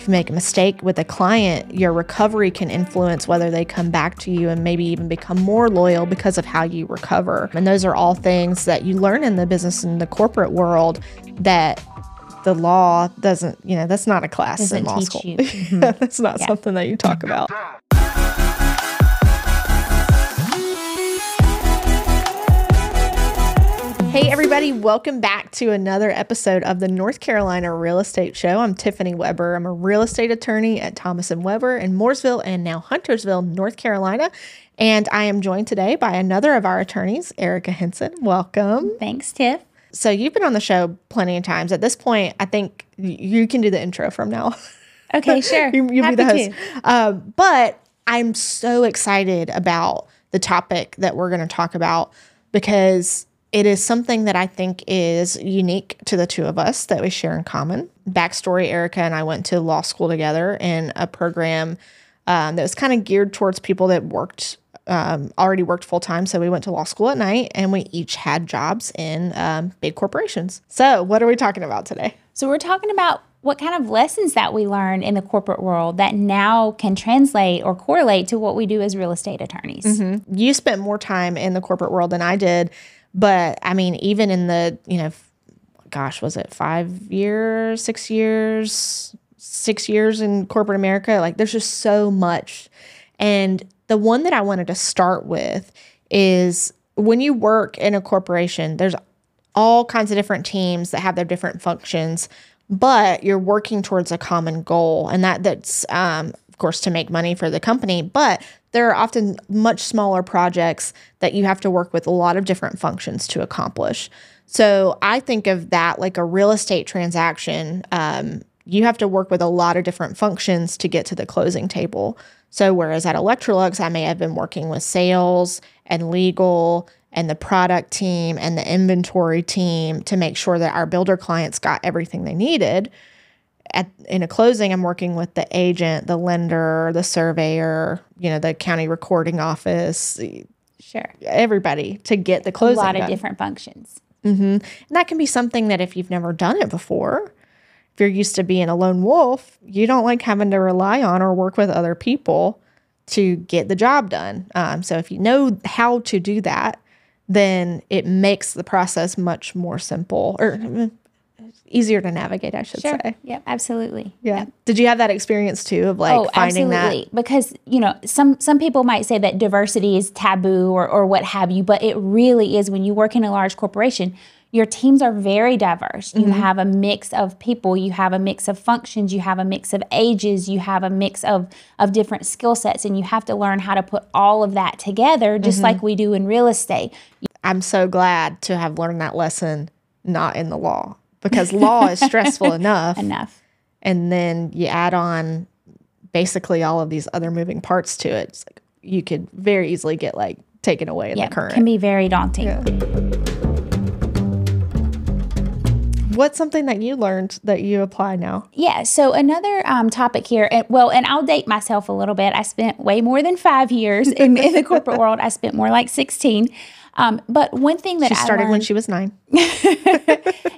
If you make a mistake with a client, your recovery can influence whether they come back to you and maybe even become more loyal because of how you recover. And those are all things that you learn in the business and the corporate world that the law doesn't, you know, that's not a class Doesn't in law school. you. Mhm. that's not Yeah. something that you talk about. Hey, everybody, welcome back to another episode of the North Carolina Real Estate Show. I'm Tiffany Webber. I'm a real estate attorney at Thomas and Webber in Mooresville and now Huntersville, North Carolina. And I am joined today by another of our attorneys, Erica Henson. Welcome. Thanks, Tiff. So, you've been on the show plenty of times. At this point, I think you can do the intro from now. Okay, sure. you, you'll be the host. Um, but I'm so excited about the topic that we're going to talk about because it is something that I think is unique to the two of us that we share in common. Backstory Erica and I went to law school together in a program um, that was kind of geared towards people that worked. Um, already worked full time, so we went to law school at night, and we each had jobs in um, big corporations. So, what are we talking about today? So we're talking about what kind of lessons that we learned in the corporate world that now can translate or correlate to what we do as real estate attorneys. you spent more time in the corporate world than I did, but I mean, even in the, you know, gosh, was it five years, six years, six years in corporate America? Like, there's just so much. And the one that I wanted to start with is when you work in a corporation, there's all kinds of different teams that have their different functions, but you're working towards a common goal, and that that's um, course to make money for the company. But there are often much smaller projects that you have to work with a lot of different functions to accomplish. So I think of that like a real estate transaction. Um, you have to work with a lot of different functions to get to the closing table. So whereas at Electrolux, I may have been working with sales and legal and the product team and the inventory team to make sure that our builder clients got everything they needed. At, in a closing, I'm working with the agent, the lender, the surveyor, you know, the county recording office, Sure. everybody to get the closing A lot of done. different functions. And that can be something that if you've never done it before, if you're used to being a lone wolf, you don't like having to rely on or work with other people to get the job done. Um, so if you know how to do that, then it makes the process much more simple or easier to navigate, I should Sure. say. Yep, absolutely. Yeah. Did you have that experience too of like oh, finding that? oh, finding absolutely. Because you know, some some people might say that diversity is taboo or or what have you, but it really is. When you work in a large corporation, your teams are very diverse. You mm-hmm. have a mix of people. You have a mix of functions. You have a mix of ages. You have a mix of of different skill sets, and you have to learn how to put all of that together, just mm-hmm. like we do in real estate. I'm so glad to have learned that lesson not in the law because law is stressful enough. Enough. and then you add on basically all of these other moving parts to it. It's like you could very easily get like taken away in Yeah, the current. It can be very daunting. What's something that you learned that you apply now? Yeah. So another um, topic here, and, well, and I'll date myself a little bit. I spent way more than five years in, in the corporate world. I spent more like sixteen. Um, but one thing that She I started when she was nine.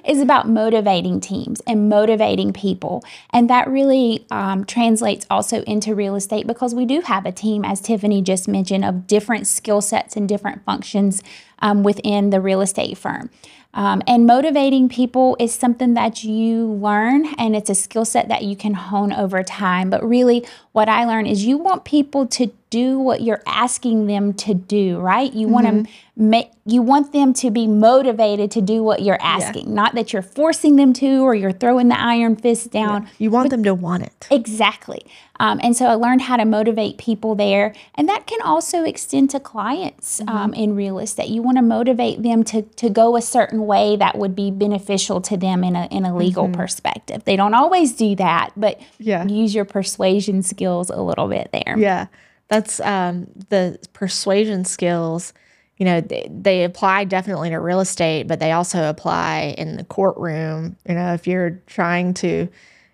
is about motivating teams and motivating people, and that really um, translates also into real estate because we do have a team, as Tiffany just mentioned, of different skill sets and different functions um, within the real estate firm. Um, and motivating people is something that you learn, and it's a skill set that you can hone over time. But really, what I learned is you want people to do what you're asking them to do, right? You want to make you want them to be motivated to do what you're asking, not that you're forcing them to or you're throwing the iron fist down. You want them to want it. Exactly. Um, and so I learned how to motivate people there. And that can also extend to clients um, in real estate. You want to motivate them to, to go a certain way that would be beneficial to them in a, in a legal perspective. They don't always do that, but Yeah. use your persuasion skills a little bit there. Yeah. That's um, the persuasion skills. You know, they, they apply definitely to real estate, but they also apply in the courtroom. You know, if you're trying to,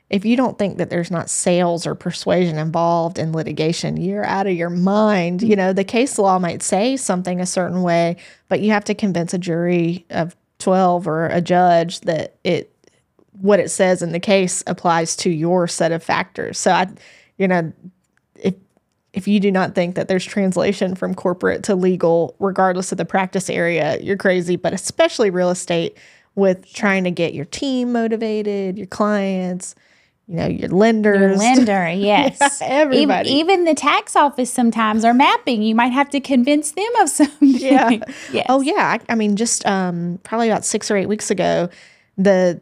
if you don't think that there's not sales or persuasion involved in litigation, you're out of your mind. You know, the case law might say something a certain way, but you have to convince a jury of 12 or a judge that it what it says in the case applies to your set of factors. So I, you know, if you do not think that there's translation from corporate to legal, regardless of the practice area, you're crazy. But especially real estate, with trying to get your team motivated, your clients, you know, your lenders. Your lender, yes. Yeah, everybody. Even, even, the tax office sometimes are mapping. You might have to convince them of something. Yeah. yes. Oh, yeah. I, I mean, just um, probably about six or eight weeks ago, the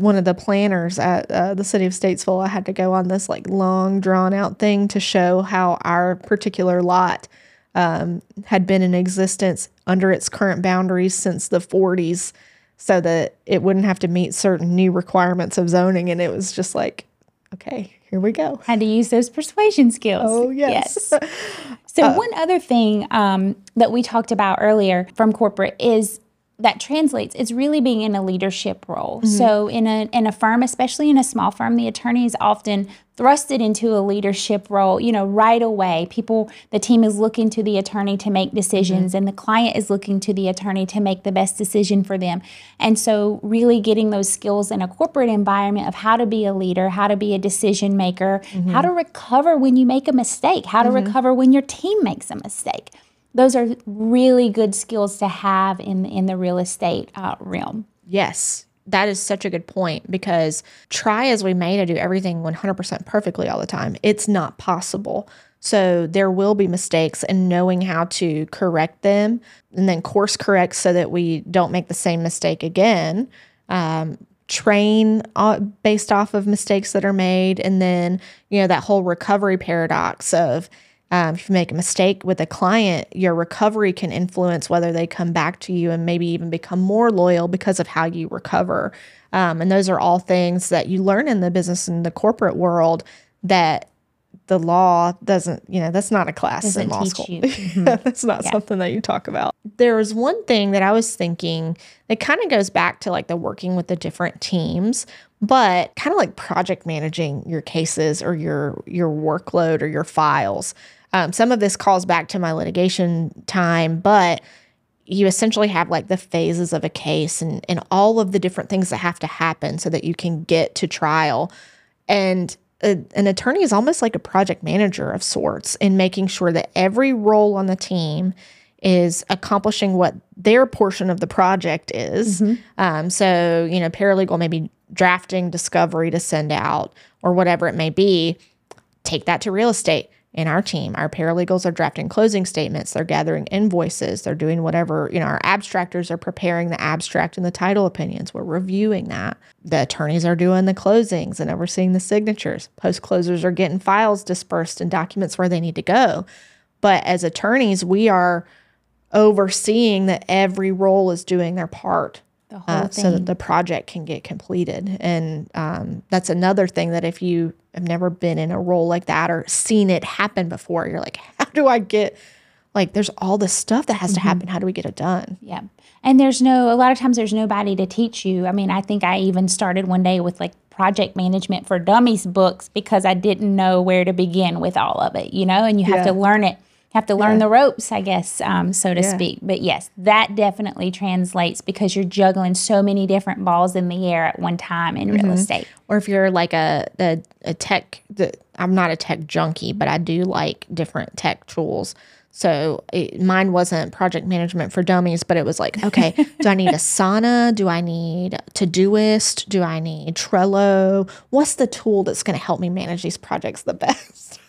one of the planners at uh, the city of Statesville, I had to go on this like long drawn out thing to show how our particular lot um, had been in existence under its current boundaries since the 40s so that it wouldn't have to meet certain new requirements of zoning. And it was just like, okay, here we go. Had to use those persuasion skills. Oh, yes. yes. So, uh, one other thing um, that we talked about earlier from corporate is that translates it's really being in a leadership role mm-hmm. so in a in a firm especially in a small firm the attorney is often thrusted into a leadership role you know right away people the team is looking to the attorney to make decisions mm-hmm. and the client is looking to the attorney to make the best decision for them and so really getting those skills in a corporate environment of how to be a leader how to be a decision maker mm-hmm. how to recover when you make a mistake how to mm-hmm. recover when your team makes a mistake those are really good skills to have in in the real estate uh, realm. Yes, that is such a good point because try as we may to do everything 100% perfectly all the time, it's not possible. So there will be mistakes and knowing how to correct them and then course correct so that we don't make the same mistake again. Um, train uh, based off of mistakes that are made and then you know that whole recovery paradox of um, if you make a mistake with a client, your recovery can influence whether they come back to you and maybe even become more loyal because of how you recover. Um, and those are all things that you learn in the business and the corporate world that the law doesn't, you know, that's not a class doesn't in law school. Mm-hmm. that's not yeah. something that you talk about. There was one thing that I was thinking that kind of goes back to like the working with the different teams, but kind of like project managing your cases or your your workload or your files. Um, some of this calls back to my litigation time, but you essentially have like the phases of a case and, and all of the different things that have to happen so that you can get to trial. And a, an attorney is almost like a project manager of sorts in making sure that every role on the team is accomplishing what their portion of the project is. Mm-hmm. Um, so, you know, paralegal may be drafting discovery to send out or whatever it may be. Take that to real estate in our team. Our paralegals are drafting closing statements, they're gathering invoices, they're doing whatever, you know, our abstractors are preparing the abstract and the title opinions. We're reviewing that. The attorneys are doing the closings and overseeing the signatures. Post closers are getting files dispersed and documents where they need to go. But as attorneys, we are overseeing that every role is doing their part uh, so that the project can get completed. And um, that's another thing that if you have never been in a role like that or seen it happen before, you're like, how do I get like there's all this stuff that has mm-hmm. to happen. How do we get it done? Yeah. And there's no a lot of times there's nobody to teach you. I mean, I think I even started one day with like project management for dummies books because I didn't know where to begin with all of it, you know, and you have yeah. to learn it have to learn yeah. the ropes, I guess, um, so to yeah. speak. But yes, that definitely translates because you're juggling so many different balls in the air at one time in mm-hmm. real estate. Or if you're like a a, a tech, the, I'm not a tech junkie, but I do like different tech tools. So it, mine wasn't project management for dummies, but it was like, okay, do I need Asana? Do I need Todoist? Do I need Trello? What's the tool that's going to help me manage these projects the best?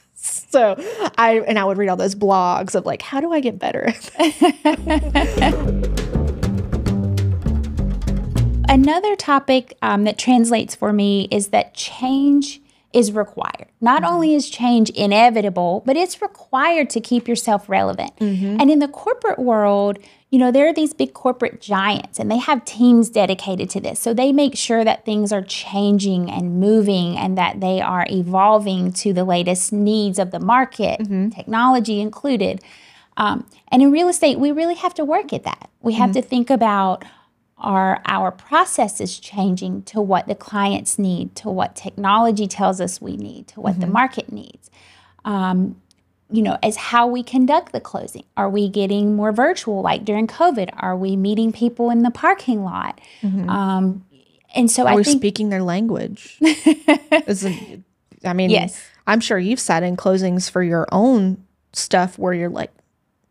so I and I would read all those blogs of like, how do I get better? Another topic um, that translates for me is that change is required. Not mm-hmm. only is change inevitable, but it's required to keep yourself relevant. Mm-hmm. And in the corporate world, you know, there are these big corporate giants and they have teams dedicated to this. So they make sure that things are changing and moving and that they are evolving to the latest needs of the market, mm-hmm. technology included. Um, and in real estate, we really have to work at that. We have mm-hmm. to think about are our processes changing to what the clients need, to what technology tells us we need, to what mm-hmm. the market needs? Um, you know, as how we conduct the closing. Are we getting more virtual like during COVID? Are we meeting people in the parking lot? Mm-hmm. Um, And so Are I we think speaking their language? I mean, Yes. I'm sure you've sat in closings for your own stuff where you're like,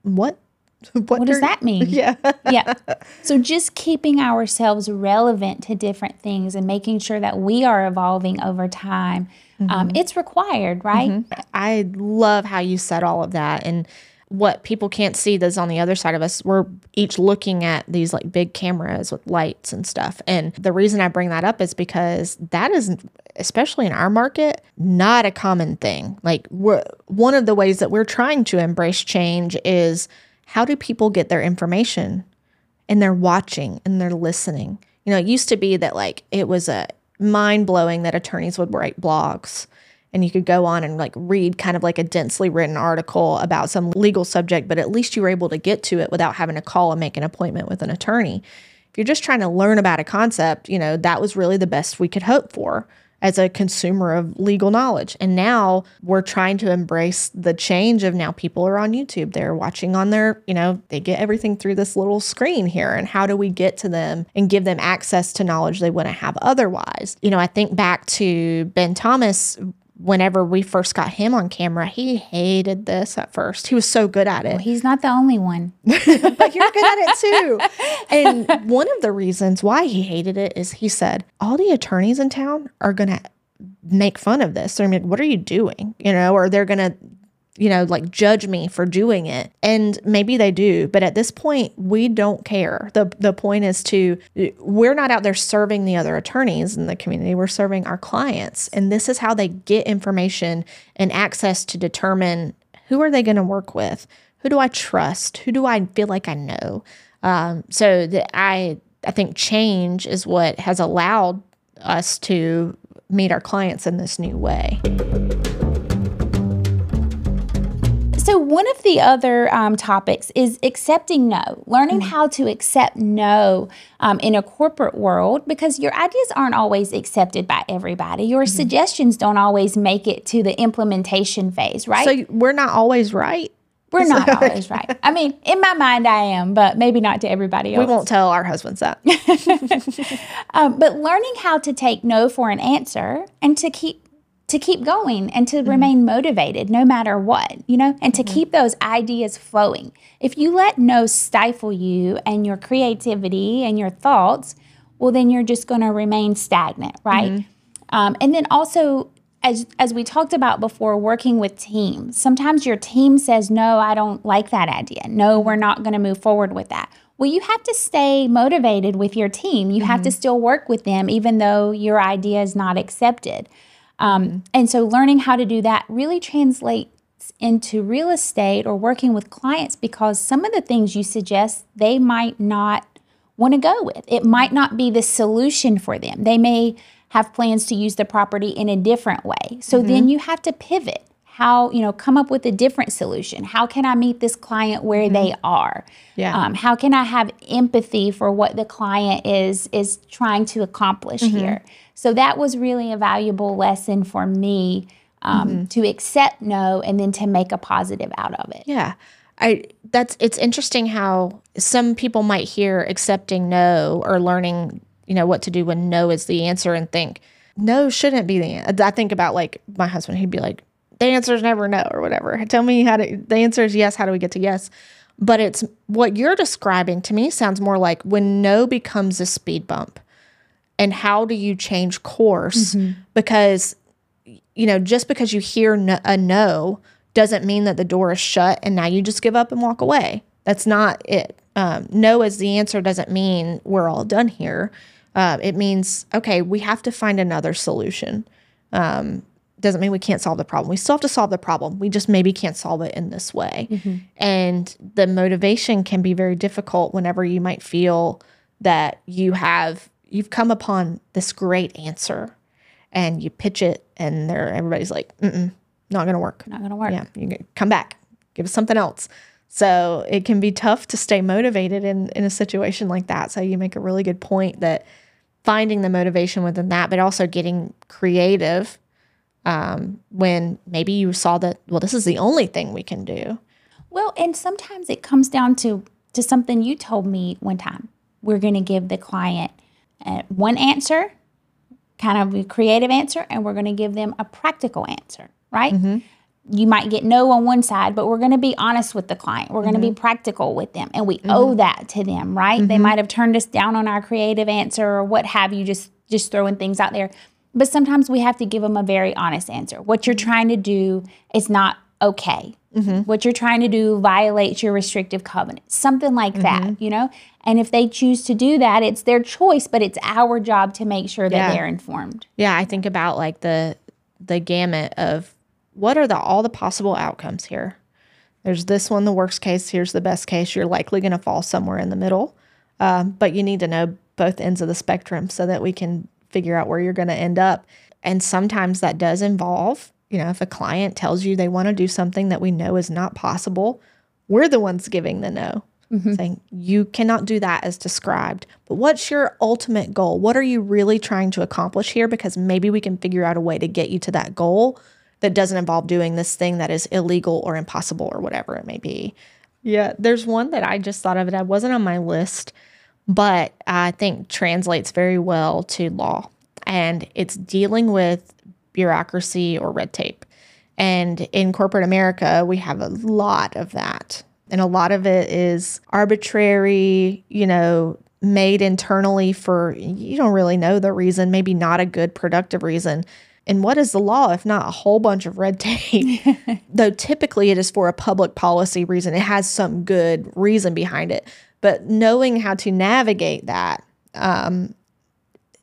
what? What, what does that mean? Yeah. yeah. So just keeping ourselves relevant to different things and making sure that we are evolving over time, um, Mm-hmm. it's required, right? I love how you said all of that. And what people can't see that's on the other side of us, we're each looking at these like big cameras with lights and stuff. And the reason I bring that up is because that is, especially in our market, not a common thing. Like, we're, one of the ways that we're trying to embrace change is how do people get their information? and they're watching and they're listening. You know, it used to be that like it was uh, a mind blowing that attorneys would write blogs and you could go on and like read kind of like a densely written article about some legal subject, but at least you were able to get to it without having to call and make an appointment with an attorney. If you're just trying to learn about a concept, you know, that was really the best we could hope for as a consumer of legal knowledge. And now we're trying to embrace the change of now people are on YouTube. They're watching on their, you know, they get everything through this little screen here. And how do we get to them and give them access to knowledge they wouldn't have otherwise? You know, I think back to Ben Thomas. Whenever we first got him on camera, he hated this at first. He was so good at it He's not the only one. but you're good at it too. And one of the reasons why he hated it is he said, all the attorneys in town are going to make fun of this. They're be like, what are you doing? You know, or they're going to, you know, like judge me for doing it. And maybe they do, but at this point, we don't care. The the point is to we're not out there serving the other attorneys in the community. We're serving our clients. And this is how they get information and access to determine who are they going to work with? Who do I trust? Who do I feel like I know? Um, so that I I think change is what has allowed us to meet our clients in this new way. One of the other um, topics is accepting no, learning Mm. how to accept no um, in a corporate world because your ideas aren't always accepted by everybody. Your Mm-hmm. suggestions don't always make it to the implementation phase, right? So we're not always right. We're not always right. I mean, in my mind, I am, but maybe not to everybody else. We won't tell our husbands that. Um, but learning how to take no for an answer and to keep to keep going and to mm-hmm. remain motivated no matter what, you know, and to mm-hmm. keep those ideas flowing. If you let no stifle you and your creativity and your thoughts, well, then you're just going to remain stagnant, right? Mm-hmm. Um, and then also, as as we talked about before, working with teams. Sometimes your team says, "No, I don't like that idea. No, we're not going to move forward with that." Well, you have to stay motivated with your team. You have to still work with them, even though your idea is not accepted. Um, And so, learning how to do that really translates into real estate or working with clients because some of the things you suggest they might not want to go with. It might not be the solution for them. They may have plans to use the property in a different way. So then you have to pivot. How, you know, come up with a different solution. How can I meet this client where they are? Yeah. Um, how can I have empathy for what the client is is trying to accomplish here? So that was really a valuable lesson for me um, to accept no and then to make a positive out of it. Yeah. I that's it's interesting how some people might hear accepting no or learning, you know, what to do when no is the answer and think no shouldn't be the answer. I think about like my husband, he'd be like, the answer is never no or whatever. Tell me how to the answer is yes, how do we get to yes? But it's what you're describing to me sounds more like when no becomes a speed bump and how do you change course? Because you know just because you hear no, a no doesn't mean that the door is shut and now you just give up and walk away. That's not it. Um, no as the answer doesn't mean we're all done here. Uh, it means okay we have to find another solution. Um, doesn't mean we can't solve the problem. We still have to solve the problem. We just maybe can't solve it in this way. And the motivation can be very difficult whenever you might feel that you have you've come upon this great answer and you pitch it and there everybody's like Mm-mm, not gonna work Not going to work. yeah you come back give us something else so it can be tough to stay motivated in in a situation like that so you make a really good point that finding the motivation within that but also getting creative um, when maybe you saw that well this is the only thing we can do Well, and sometimes it comes down to to something you told me one time. We're going to give the client uh, one answer, kind of a creative answer, and we're going to give them a practical answer, right? Mm-hmm. You might get no on one side, but we're going to be honest with the client. We're going to be mm-hmm. practical with them, and we mm-hmm. owe that to them, right? They might have turned us down on our creative answer or what have you, just just throwing things out there. But sometimes we have to give them a very honest answer. What you're trying to do is not okay. What you're trying to do violates your restrictive covenant, something like that, you know? And if they choose to do that, it's their choice, but it's our job to make sure that Yeah. they're informed. Yeah, I think about like the the gamut of what are the all the possible outcomes here. There's this one, the worst case. Here's the best case. You're likely going to fall somewhere in the middle, um, but you need to know both ends of the spectrum so that we can figure out where you're going to end up. And sometimes that does involve, you know, if a client tells you they want to do something that we know is not possible, we're the ones giving the no mm-hmm. saying you cannot do that as described. But what's your ultimate goal? What are you really trying to accomplish here? Because maybe we can figure out a way to get you to that goal that doesn't involve doing this thing that is illegal or impossible or whatever it may be. Yeah, there's one that I just thought of it. I wasn't on my list, but I think translates very well to law. And it's dealing with bureaucracy or red tape. And in corporate America, we have a lot of that. And a lot of it is arbitrary, you know, made internally for you don't really know the reason, maybe not a good productive reason. And what is the law if not a whole bunch of red tape? Though typically it is for a public policy reason, it has some good reason behind it. But knowing how to navigate that um,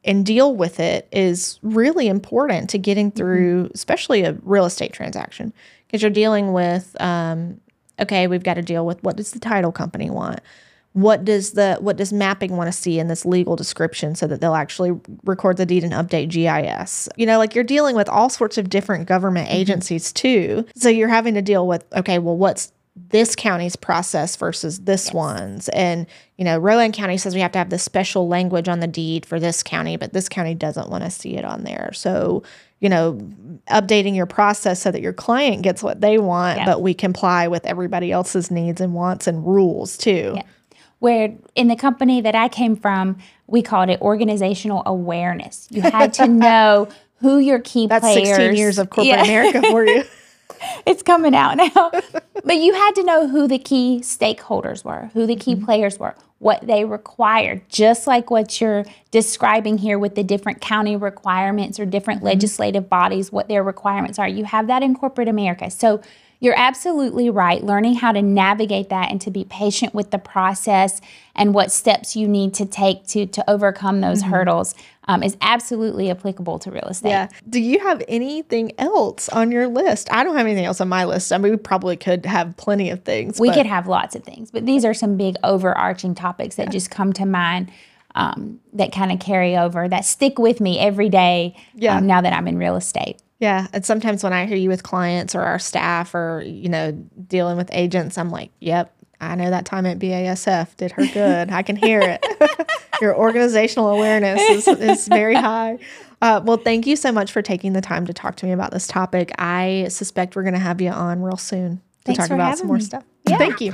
and deal with it is really important to getting through, especially a real estate transaction, because you're dealing with, um, okay, we've got to deal with what does the title company want? What does the what does mapping want to see in this legal description so that they'll actually record the deed and update GIS? You know, like you're dealing with all sorts of different government agencies too. So you're having to deal with, okay, well, what's this county's process versus this one's. And, you know, Rowan County says we have to have this special language on the deed for this county, but this county doesn't want to see it on there. So, you know, updating your process so that your client gets what they want, Yeah. but we comply with everybody else's needs and wants and rules too. Yeah. where in the company that I came from, we called it organizational awareness. You had to know who your key That's players. 16 years of corporate Yeah. America for you. it's coming out now. but you had to know who the key stakeholders were, who the key mm-hmm. players were, what they required, just like what you're describing here with the different county requirements or different mm-hmm. legislative bodies, what their requirements are. You have that in corporate America. So you're absolutely right. Learning how to navigate that and to be patient with the process and what steps you need to take to to overcome those mm-hmm. hurdles um, is absolutely applicable to real estate. Yeah. Do you have anything else on your list? I don't have anything else on my list. I mean, we probably could have plenty of things. We but- could have lots of things, but these are some big overarching topics that just come to mind um, that kind of carry over, that stick with me every day Yeah. um, now that I'm in real estate. Yeah, and sometimes when I hear you with clients or our staff or you know dealing with agents, I'm like, "Yep, I know that time at BASF did her good. I can hear it. Your organizational awareness is, is very high." Uh, well, thank you so much for taking the time to talk to me about this topic. I suspect we're going to have you on real soon to Thanks talk about having some more me. stuff. Thank you.